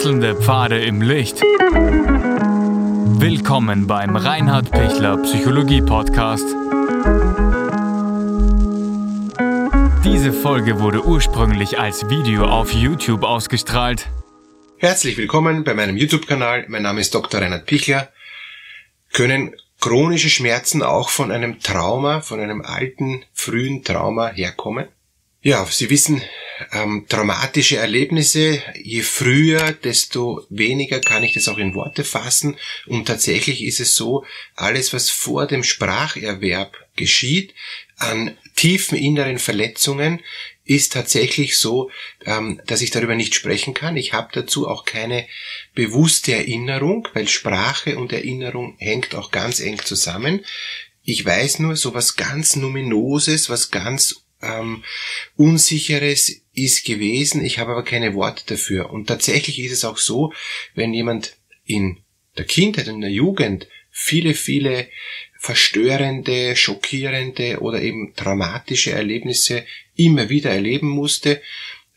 Wechselnde Pfade im Licht. Willkommen beim Reinhard Pichler Psychologie Podcast. Diese Folge wurde ursprünglich als Video auf YouTube ausgestrahlt. Herzlich willkommen bei meinem YouTube-Kanal. Mein Name ist Dr. Reinhard Pichler. Können chronische Schmerzen auch von einem Trauma, von einem alten, frühen Trauma herkommen? Ja, Sie wissen, ähm, traumatische Erlebnisse, je früher, desto weniger kann ich das auch in Worte fassen. Und tatsächlich ist es so, alles, was vor dem Spracherwerb geschieht, an tiefen inneren Verletzungen, ist tatsächlich so, ähm, dass ich darüber nicht sprechen kann. Ich habe dazu auch keine bewusste Erinnerung, weil Sprache und Erinnerung hängt auch ganz eng zusammen. Ich weiß nur so was ganz Numinoses, was ganz ähm, Unsicheres ist gewesen, ich habe aber keine Worte dafür. Und tatsächlich ist es auch so, wenn jemand in der Kindheit und der Jugend viele, viele verstörende, schockierende oder eben traumatische Erlebnisse immer wieder erleben musste,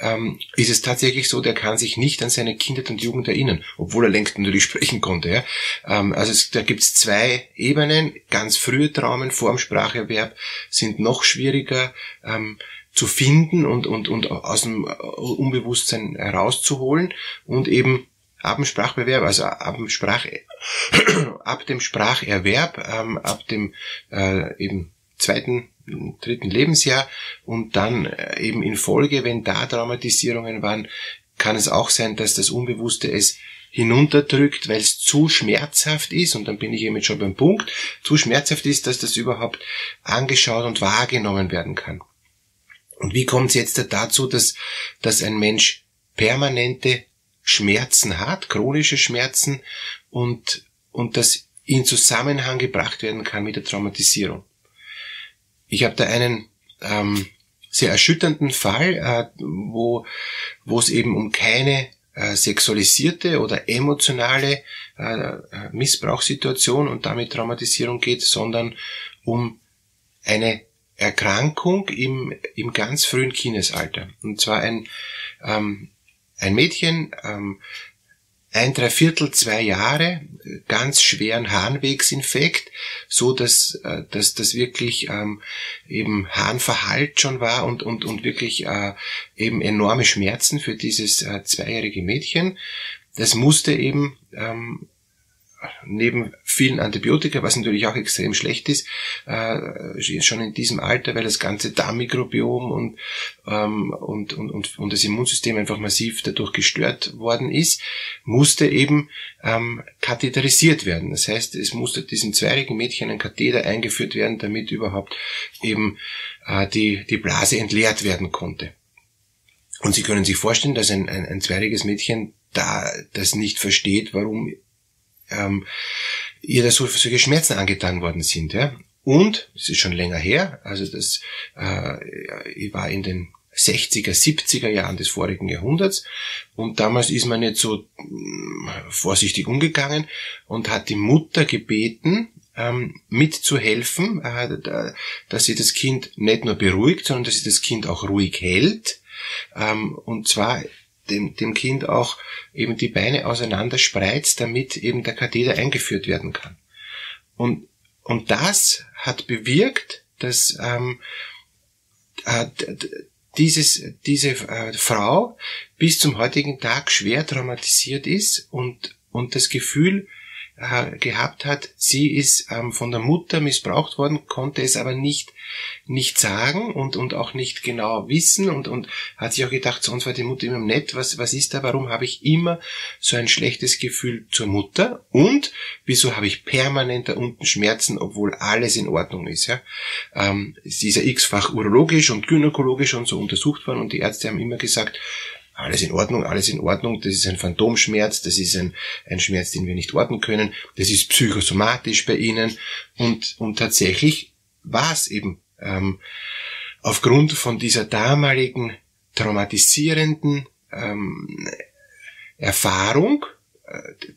ähm, ist es tatsächlich so, der kann sich nicht an seine Kindheit und Jugend erinnern, obwohl er längst natürlich sprechen konnte. Ja? Ähm, also es, da gibt's zwei Ebenen. Ganz frühe Traumen vor dem Spracherwerb sind noch schwieriger ähm, zu finden und, und, und aus dem Unbewusstsein herauszuholen und eben ab dem Sprachbewerb, also ab dem Sprach, ab dem Spracherwerb, ähm, ab dem äh, eben zweiten dritten Lebensjahr und dann äh, eben in Folge, wenn da Traumatisierungen waren, kann es auch sein, dass das Unbewusste es hinunterdrückt, weil es zu schmerzhaft ist, und dann bin ich eben schon beim Punkt, zu schmerzhaft ist, dass das überhaupt angeschaut und wahrgenommen werden kann. Und wie kommt es jetzt dazu, dass, dass ein Mensch permanente Schmerzen hat, chronische Schmerzen, und, und das in Zusammenhang gebracht werden kann mit der Traumatisierung? Ich habe da einen ähm, sehr erschütternden Fall, äh, wo wo es eben um keine äh, sexualisierte oder emotionale äh, Missbrauchssituation und damit Traumatisierung geht, sondern um eine Erkrankung im, im ganz frühen Kindesalter. Und zwar ein, ähm, ein Mädchen, ähm, ein Dreiviertel, zwei Jahre, ganz schweren Harnwegsinfekt, so dass, äh, dass das wirklich ähm, eben Harnverhalt schon war und, und, und wirklich äh, eben enorme Schmerzen für dieses äh, zweijährige Mädchen. Das musste eben ähm, neben vielen Antibiotika, was natürlich auch extrem schlecht ist, äh, schon in diesem Alter, weil das ganze Darmmikrobiom und, ähm, und, und, und, und das Immunsystem einfach massiv dadurch gestört worden ist, musste eben ähm, katheterisiert werden. Das heißt, es musste diesem zweijährigen Mädchen ein Katheter eingeführt werden, damit überhaupt eben äh, die, die Blase entleert werden konnte. Und Sie können sich vorstellen, dass ein, ein, ein zweijähriges Mädchen da das nicht versteht, warum ähm, ihr solche Schmerzen angetan worden sind. Ja? Und, es ist schon länger her, also das äh, ich war in den 60er, 70er Jahren des vorigen Jahrhunderts und damals ist man nicht so mm, vorsichtig umgegangen und hat die Mutter gebeten, ähm, mitzuhelfen, äh, dass sie das Kind nicht nur beruhigt, sondern dass sie das Kind auch ruhig hält. Ähm, und zwar dem, dem Kind auch eben die Beine auseinander spreizt, damit eben der Katheter eingeführt werden kann. Und, und das hat bewirkt, dass ähm, äh, dieses, diese äh, Frau bis zum heutigen Tag schwer traumatisiert ist und, und das Gefühl äh, gehabt hat, sie ist ähm, von der Mutter missbraucht worden, konnte es aber nicht, nicht sagen und, und auch nicht genau wissen und, und hat sich auch gedacht, sonst war die Mutter immer nett, was, was ist da, warum habe ich immer so ein schlechtes Gefühl zur Mutter und wieso habe ich permanent da unten Schmerzen, obwohl alles in Ordnung ist. Ja? Ähm, ist ja x-fach urologisch und gynäkologisch und so untersucht worden und die Ärzte haben immer gesagt, alles in Ordnung, alles in Ordnung, das ist ein Phantomschmerz, das ist ein, ein Schmerz, den wir nicht orten können, das ist psychosomatisch bei Ihnen. Und, und tatsächlich war es eben ähm, aufgrund von dieser damaligen traumatisierenden ähm, Erfahrung,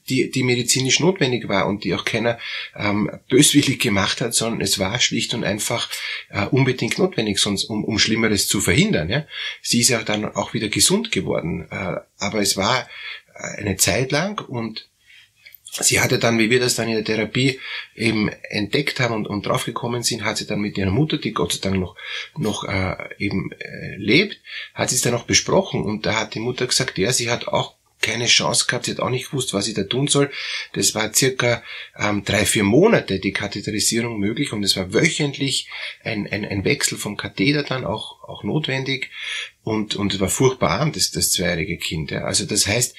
die, die medizinisch notwendig war und die auch keiner ähm, böswillig gemacht hat, sondern es war schlicht und einfach äh, unbedingt notwendig, sonst um, um Schlimmeres zu verhindern. Ja? Sie ist ja dann auch wieder gesund geworden, äh, aber es war eine Zeit lang und Sie hatte dann, wie wir das dann in der Therapie eben entdeckt haben und, und draufgekommen sind, hat sie dann mit ihrer Mutter, die Gott sei Dank noch, noch äh, eben äh, lebt, hat sie es dann auch besprochen und da hat die Mutter gesagt, ja, sie hat auch keine Chance gehabt, sie hat auch nicht gewusst, was sie da tun soll. Das war circa ähm, drei, vier Monate die Katheterisierung möglich und es war wöchentlich ein, ein, ein Wechsel vom Katheter dann auch, auch notwendig und, und es war furchtbar arm, das, das zweijährige Kind. Ja. Also das heißt,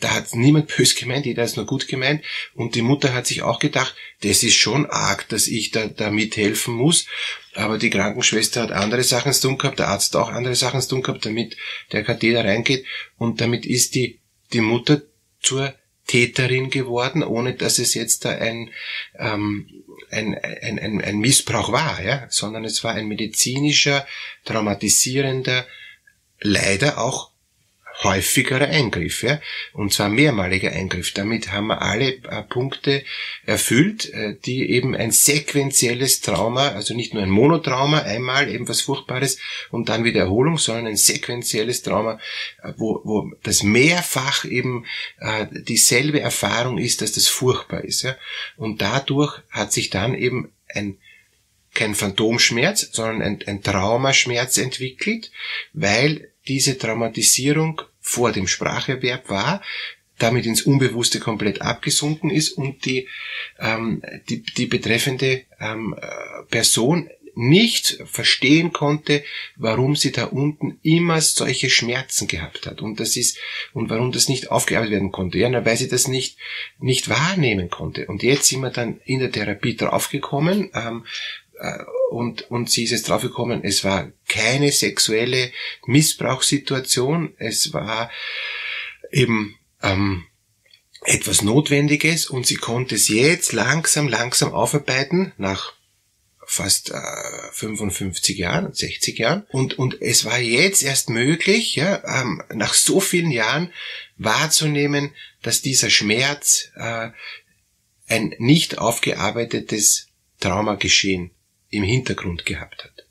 da hat niemand bös gemeint, jeder ist nur gut gemeint und die Mutter hat sich auch gedacht, das ist schon arg, dass ich da, da mithelfen muss. Aber die Krankenschwester hat andere Sachen zu tun gehabt, der Arzt auch andere Sachen zu tun gehabt, damit der Katheter reingeht und damit ist die die Mutter zur Täterin geworden, ohne dass es jetzt da ein, ähm, ein, ein, ein, ein Missbrauch war, ja, sondern es war ein medizinischer, traumatisierender, leider auch häufigerer Eingriff, ja, und zwar mehrmaliger Eingriff. Damit haben wir alle äh, Punkte erfüllt, äh, die eben ein sequenzielles Trauma, also nicht nur ein Monotrauma, einmal eben was Furchtbares und dann wieder Erholung, sondern ein sequenzielles Trauma, äh, wo, wo das mehrfach eben dieselbe Erfahrung ist, dass das furchtbar ist, ja, und dadurch hat sich dann eben ein kein Phantomschmerz, sondern ein, ein Traumaschmerz entwickelt, weil diese Traumatisierung vor dem Spracherwerb war, damit ins Unbewusste komplett abgesunken ist und die, ähm, die, die betreffende ähm, äh, Person nicht verstehen konnte, warum sie da unten immer solche Schmerzen gehabt hat und das ist und warum das nicht aufgearbeitet werden konnte. Ja, weil sie das nicht nicht wahrnehmen konnte. Und jetzt sind wir dann in der Therapie draufgekommen, ähm, äh, und, und sie ist jetzt draufgekommen, es war keine sexuelle Missbrauchssituation, es war eben ähm, etwas Notwendiges und sie konnte es jetzt langsam, langsam aufarbeiten nach fast äh, 55 Jahren, 60 Jahren. Und und es war jetzt erst möglich, ja, ähm, nach so vielen Jahren wahrzunehmen, dass dieser Schmerz äh, ein nicht aufgearbeitetes Trauma geschehen im Hintergrund gehabt hat.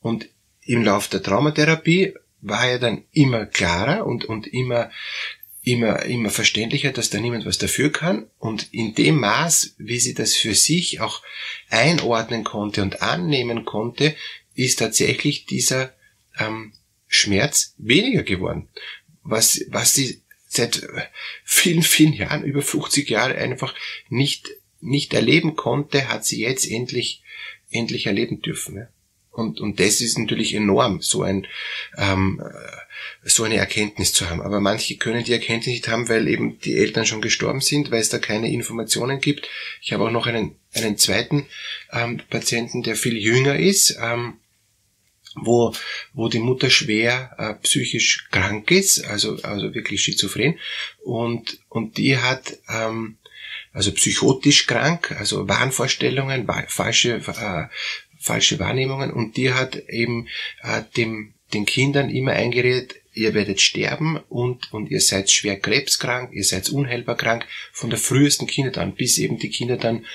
Und im Lauf der Traumatherapie war er dann immer klarer und, und immer, immer, immer verständlicher, dass da niemand was dafür kann. Und in dem Maß, wie sie das für sich auch einordnen konnte und annehmen konnte, ist tatsächlich dieser ähm, Schmerz weniger geworden. Was, was sie seit vielen, vielen Jahren, über 50 Jahre einfach nicht, nicht erleben konnte, hat sie jetzt endlich endlich erleben dürfen. Ja? Und, und das ist natürlich enorm, so ein ähm, äh, so eine Erkenntnis zu haben. Aber manche können die Erkenntnis nicht haben, weil eben die Eltern schon gestorben sind, weil es da keine Informationen gibt. Ich habe auch noch einen, einen zweiten ähm, Patienten, der viel jünger ist, ähm, wo, wo die Mutter schwer äh, psychisch krank ist, also, also wirklich schizophren. Und, und die hat ähm, also psychotisch krank, also Wahnvorstellungen, falsche, äh, falsche Wahrnehmungen. Und die hat eben äh, dem, den Kindern immer eingeredet, ihr werdet sterben und, und ihr seid schwer krebskrank, ihr seid unheilbar krank, von der frühesten Kinder an, bis eben die Kinder dann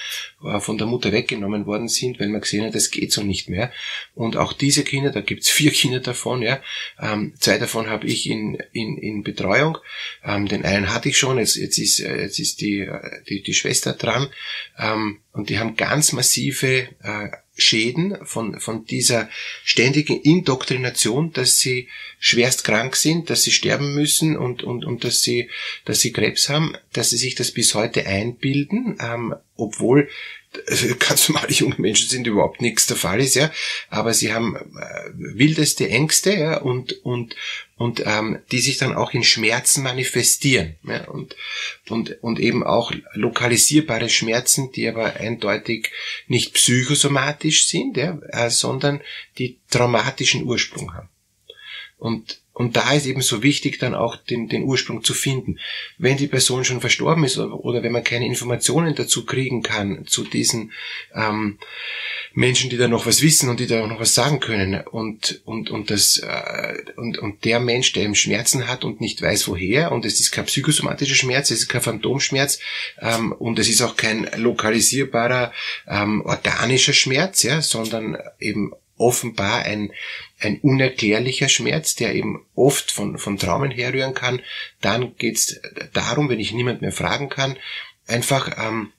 äh, von der Mutter weggenommen worden sind, weil man gesehen hat, das geht so nicht mehr. Und auch diese Kinder, da gibt's vier Kinder davon, ja, ähm, zwei davon habe ich in, in, in Betreuung, ähm, den einen hatte ich schon, jetzt, jetzt ist, äh, jetzt ist die, äh, die, die Schwester dran, ähm, und die haben ganz massive äh, Schäden von, von dieser ständigen Indoktrination, dass sie schwerst krank sind, dass sie sterben müssen und, und, und dass sie, dass sie Krebs haben, dass sie sich das bis heute einbilden, ähm, obwohl ganz normale junge Menschen sind überhaupt nichts der Fall ist, ja, aber sie haben äh, wildeste Ängste, ja, und und und ähm, die sich dann auch in Schmerzen manifestieren, ja, und und und eben auch lokalisierbare Schmerzen, die aber eindeutig nicht psychosomatisch sind, ja, äh, sondern die traumatischen Ursprung haben. Und und da ist eben so wichtig, dann auch den, den Ursprung zu finden. Wenn die Person schon verstorben ist oder wenn man keine Informationen dazu kriegen kann zu diesen ähm, Menschen, die da noch was wissen und die da noch was sagen können und und und das äh, und und der Mensch, der eben Schmerzen hat und nicht weiß woher und es ist kein psychosomatischer Schmerz, es ist kein Phantomschmerz ähm, und es ist auch kein lokalisierbarer ähm, organischer Schmerz, ja, sondern eben offenbar ein ein unerklärlicher Schmerz, der eben oft von, von Traumen herrühren kann. Dann geht es darum, wenn ich niemand mehr fragen kann, einfach, ähm,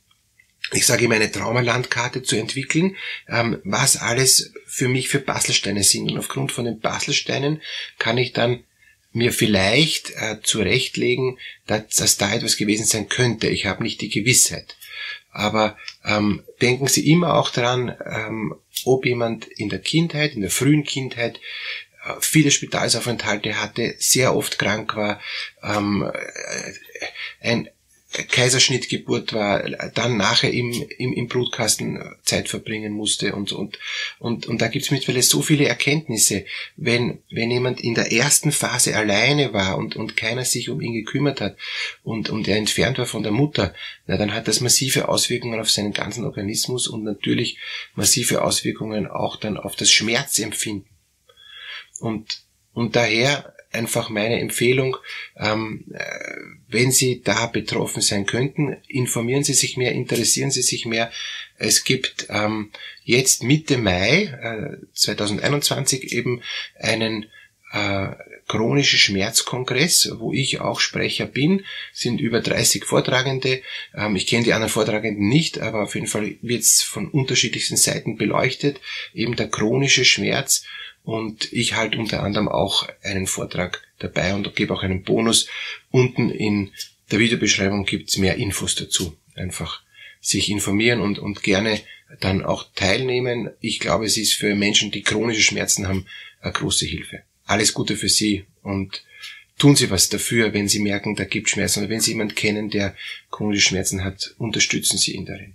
ich sage immer, eine Traumalandkarte zu entwickeln, ähm, was alles für mich für Bastelsteine sind. Und aufgrund von den Bastelsteinen kann ich dann mir vielleicht äh, zurechtlegen, dass, dass da etwas gewesen sein könnte. Ich habe nicht die Gewissheit. Aber ähm, denken Sie immer auch daran, ähm, ob jemand in der Kindheit, in der frühen Kindheit, äh, viele Spitalsaufenthalte hatte, sehr oft krank war, ähm, äh, ein Kaiserschnittgeburt war, dann nachher im, im, im Blutkasten Zeit verbringen musste und, und, und, und da gibt's mittlerweile so viele Erkenntnisse. Wenn, wenn jemand in der ersten Phase alleine war und, und keiner sich um ihn gekümmert hat und, und er entfernt war von der Mutter, na, dann hat das massive Auswirkungen auf seinen ganzen Organismus und natürlich massive Auswirkungen auch dann auf das Schmerzempfinden. Und, und daher einfach meine Empfehlung, ähm, äh, wenn Sie da betroffen sein könnten, informieren Sie sich mehr, interessieren Sie sich mehr. Es gibt ähm, jetzt Mitte Mai äh, 2021 eben einen äh, chronischen Schmerzkongress, wo ich auch Sprecher bin, sind über 30 Vortragende. Ähm, ich kenne die anderen Vortragenden nicht, aber auf jeden Fall wird es von unterschiedlichsten Seiten beleuchtet, eben der chronische Schmerz und ich halte unter anderem auch einen Vortrag dabei und gebe auch einen Bonus. Unten in der Videobeschreibung gibt's mehr Infos dazu. Einfach sich informieren und, und gerne dann auch teilnehmen. Ich glaube, es ist für Menschen, die chronische Schmerzen haben, eine große Hilfe. Alles Gute für Sie und tun Sie was dafür, wenn Sie merken, da gibt Schmerzen oder wenn Sie jemanden kennen, der chronische Schmerzen hat, unterstützen Sie ihn darin.